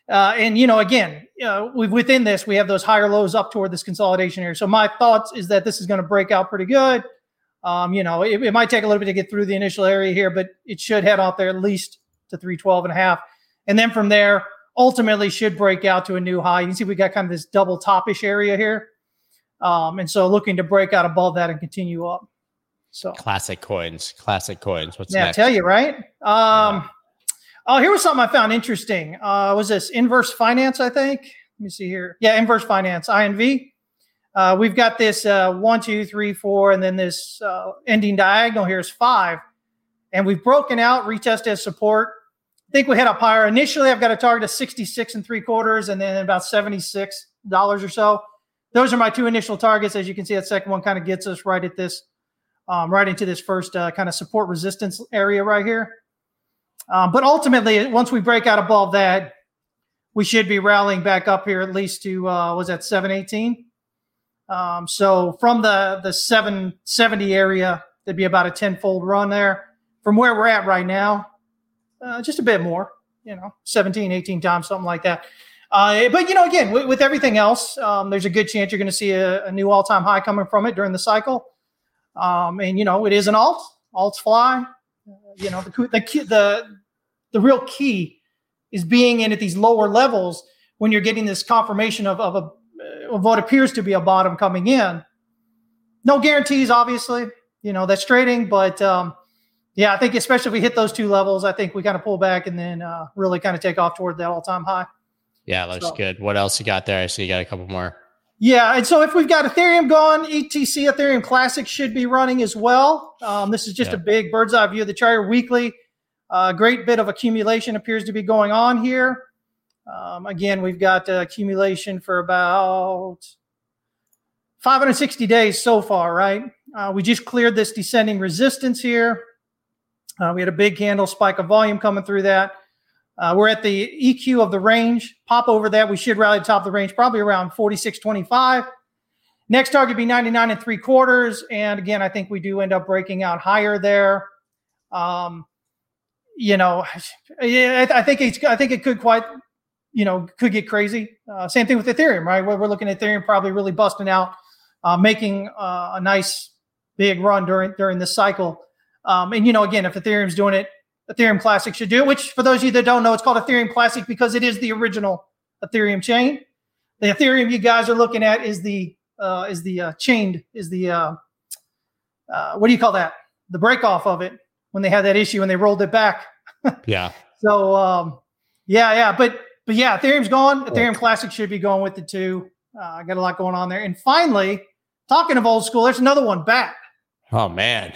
Uh, and you know, again, uh, within this we have those higher lows up toward this consolidation here. So my thoughts is that this is going to break out pretty good. Um, you know, it, it, might take a little bit to get through the initial area here, but it should head out there at least to 312 and a half. And then from there, ultimately should break out to a new high. You can see we got kind of this double topish area here. Um, and so looking to break out above that and continue up. So classic coins, classic coins. What's that? yeah, next? tell you right. Um, oh, here was something I found interesting. Uh, was this inverse finance? I think. Let me see here. Yeah, inverse finance, INV. Uh, we've got this uh, one, two, three, four, and then this uh, ending diagonal here is five. And we've broken out retest as support I think we hit up higher. Initially, I've got a target of 66 and three quarters and then about $76 or so. Those are my two initial targets. As you can see, that second one kind of gets us right at this, um, right into this first uh, kind of support resistance area right here. Um, but ultimately, once we break out above that, we should be rallying back up here at least to, uh, was that 718? Um, so from the, the 770 area, there'd be about a tenfold run there. From where we're at right now, uh, just a bit more, you know, 17, 18 times, something like that. Uh, but you know, again, with, with everything else, um, there's a good chance you're going to see a, a, new all-time high coming from it during the cycle. Um, and you know, it is an alt. Alts fly. Uh, you know, the the the the real key is being in at these lower levels when you're getting this confirmation of of, a, of what appears to be a bottom coming in. no guarantees, obviously. You know that's trading, but um, yeah, I think especially if we hit those two levels, I think we kind of pull back and then uh, really kind of take off toward that all time high. Yeah, looks so. good. What else you got there? I see you got a couple more. Yeah, and so if we've got Ethereum going, ETC Ethereum Classic should be running as well. Um, this is just yeah. a big bird's eye view of the chart weekly. A uh, great bit of accumulation appears to be going on here. Um, again, we've got uh, accumulation for about 560 days so far, right? Uh, we just cleared this descending resistance here. Uh, we had a big candle spike of volume coming through that. Uh, we're at the EQ of the range. Pop over that. We should rally the top of the range, probably around 46.25. Next target be 99 and three quarters. And again, I think we do end up breaking out higher there. Um, you know, yeah, I, think it's, I think it could quite, you know, could get crazy. Uh, same thing with Ethereum, right? We're, we're looking at Ethereum probably really busting out, uh, making uh, a nice big run during during this cycle. Um, and you know, again, if Ethereum's doing it Ethereum Classic should do, it, which for those of you that don't know, it's called Ethereum Classic because it is the original Ethereum chain. The Ethereum you guys are looking at is the uh, is the uh, chained is the uh, uh, what do you call that? The break off of it when they had that issue and they rolled it back. yeah. So um, yeah, yeah, but but yeah, Ethereum's gone. Ethereum Classic should be going with the two. Uh, I got a lot going on there. And finally, talking of old school, there's another one back. Oh man.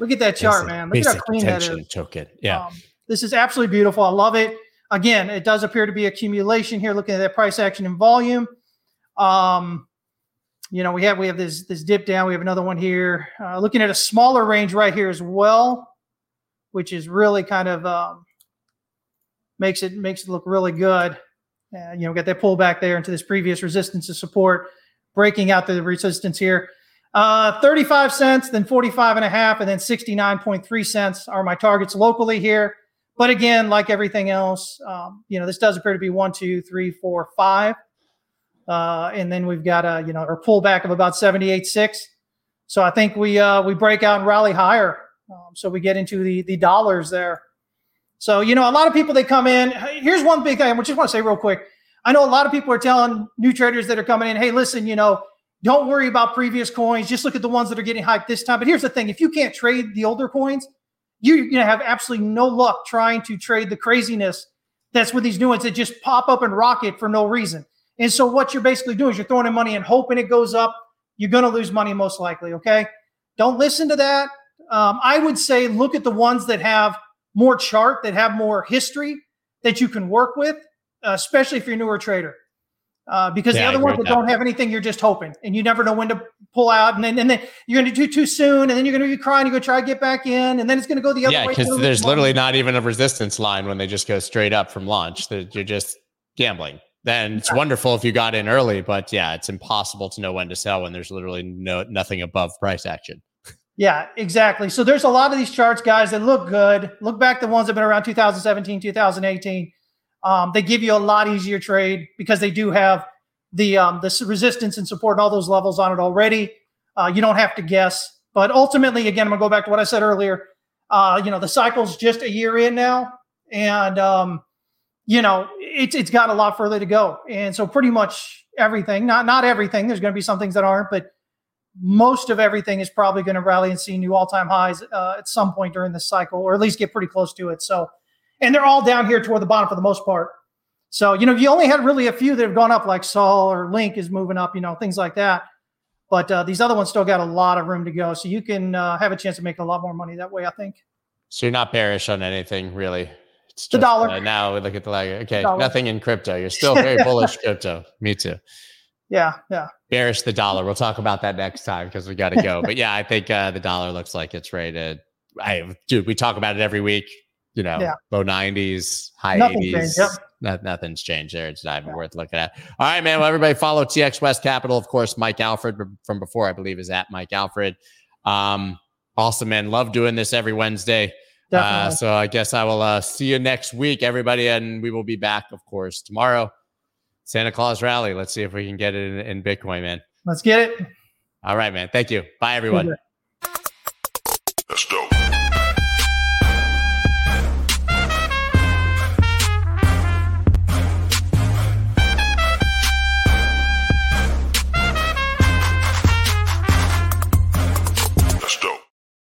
Look at that chart, man. Look at how clean that is. Token. Yeah. Um, this is absolutely beautiful. I love it. Again, it does appear to be accumulation here. Looking at that price action and volume. Um, you know, we have we have this this dip down. We have another one here. Uh, looking at a smaller range right here as well, which is really kind of um, makes it makes it look really good. Uh, you know, got that pullback there into this previous resistance to support, breaking out the resistance here. Uh, 35 cents, then 45 and a half, and then 69.3 cents are my targets locally here. But again, like everything else, um, you know, this does appear to be one, two, three, four, five. Uh, and then we've got a, you know, a pullback of about 78.6. So I think we uh, we break out and rally higher. Um, so we get into the the dollars there. So, you know, a lot of people they come in. Here's one big thing I just want to say real quick. I know a lot of people are telling new traders that are coming in, hey, listen, you know, don't worry about previous coins. Just look at the ones that are getting hyped this time. But here's the thing: if you can't trade the older coins, you, you're gonna have absolutely no luck trying to trade the craziness that's with these new ones that just pop up and rocket for no reason. And so what you're basically doing is you're throwing in money and hoping it goes up. You're gonna lose money most likely. Okay, don't listen to that. Um, I would say look at the ones that have more chart, that have more history that you can work with, uh, especially if you're a newer trader. Uh, because yeah, the other ones that, that don't have anything, you're just hoping, and you never know when to pull out, and then and then you're going to do too soon, and then you're going to be crying. You go try to get back in, and then it's going to go the other yeah, way. Yeah, because there's literally not even a resistance line when they just go straight up from launch. That you're just gambling. Then it's wonderful if you got in early, but yeah, it's impossible to know when to sell when there's literally no nothing above price action. Yeah, exactly. So there's a lot of these charts, guys, that look good. Look back the ones that have been around 2017, 2018 um, they give you a lot easier trade because they do have the um, the resistance and support and all those levels on it already. Uh, you don't have to guess. But ultimately, again, I'm gonna go back to what I said earlier. Uh, you know, the cycle's just a year in now, and um, you know, it's it's got a lot further to go. And so, pretty much everything, not not everything. There's to be some things that aren't, but most of everything is probably going to rally and see new all-time highs uh, at some point during this cycle, or at least get pretty close to it. So and they're all down here toward the bottom for the most part. So, you know, you only had really a few that have gone up, like Sol or Link is moving up, you know, things like that. But uh, these other ones still got a lot of room to go. So you can uh, have a chance of making a lot more money that way, I think. So you're not bearish on anything, really. It's just, the dollar. Uh, now we look at the lag. Okay, nothing in crypto. You're still very bullish crypto. Me too. Yeah, yeah. Bearish the dollar. We'll talk about that next time because we got to go. but yeah, I think uh, the dollar looks like it's rated. I, dude, we talk about it every week you know, yeah. low 90s, high Nothing 80s. Yep. No, nothing's changed there. It's not even yeah. worth looking at. All right, man. Well, everybody follow TX West Capital. Of course, Mike Alfred from before, I believe, is at Mike Alfred. Um, awesome, man. Love doing this every Wednesday. Uh, so I guess I will uh, see you next week, everybody. And we will be back, of course, tomorrow. Santa Claus rally. Let's see if we can get it in, in Bitcoin, man. Let's get it. All right, man. Thank you. Bye, everyone. Let's go.